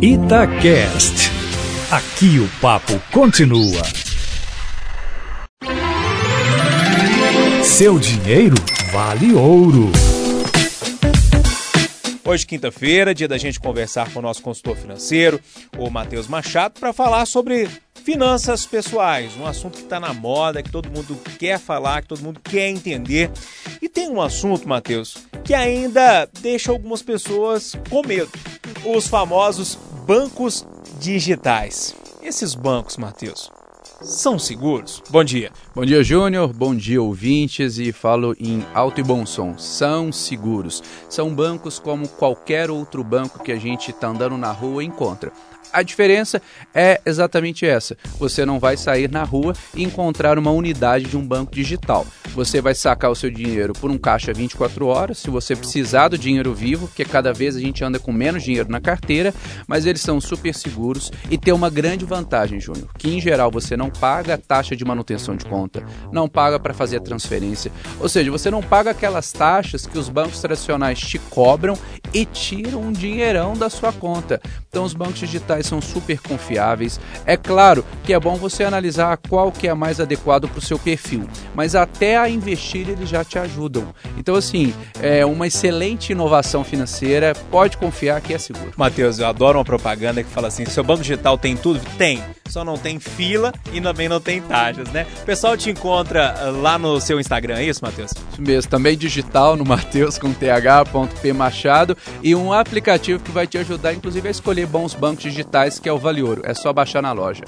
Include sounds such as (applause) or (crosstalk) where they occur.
Itacast. Aqui o papo continua. Seu dinheiro vale ouro. Hoje, quinta-feira, dia da gente conversar com o nosso consultor financeiro, o Matheus Machado, para falar sobre finanças pessoais, um assunto que está na moda, que todo mundo quer falar, que todo mundo quer entender. E tem um assunto, Matheus, que ainda deixa algumas pessoas com medo: os famosos bancos digitais. Esses bancos, Matheus, são seguros? Bom dia. Bom dia, Júnior. Bom dia, ouvintes. E falo em alto e bom som. São seguros. São bancos como qualquer outro banco que a gente está andando na rua encontra. A diferença é exatamente essa: você não vai sair na rua e encontrar uma unidade de um banco digital. Você vai sacar o seu dinheiro por um caixa 24 horas, se você precisar do dinheiro vivo, porque cada vez a gente anda com menos dinheiro na carteira, mas eles são super seguros e tem uma grande vantagem, Júnior, que em geral você não paga a taxa de manutenção de conta, não paga para fazer a transferência, ou seja, você não paga aquelas taxas que os bancos tradicionais te cobram e tiram um dinheirão da sua conta. Então os bancos digitais são super confiáveis. É claro que é bom você analisar qual que é mais adequado para o seu perfil, mas até a investir eles já te ajudam. Então assim, é uma excelente inovação financeira, pode confiar que é seguro. Matheus, eu adoro uma propaganda que fala assim: seu banco digital tem tudo? Tem. Só não tem fila e também não tem taxas, né? O pessoal te encontra ah, lá no seu Instagram, é isso, Matheus? Isso mesmo, também digital no (laughs) Mateus com th.p Machado e um aplicativo que vai te ajudar, inclusive, a escolher bons bancos digitais, que é o Vale Ouro. É só baixar na loja.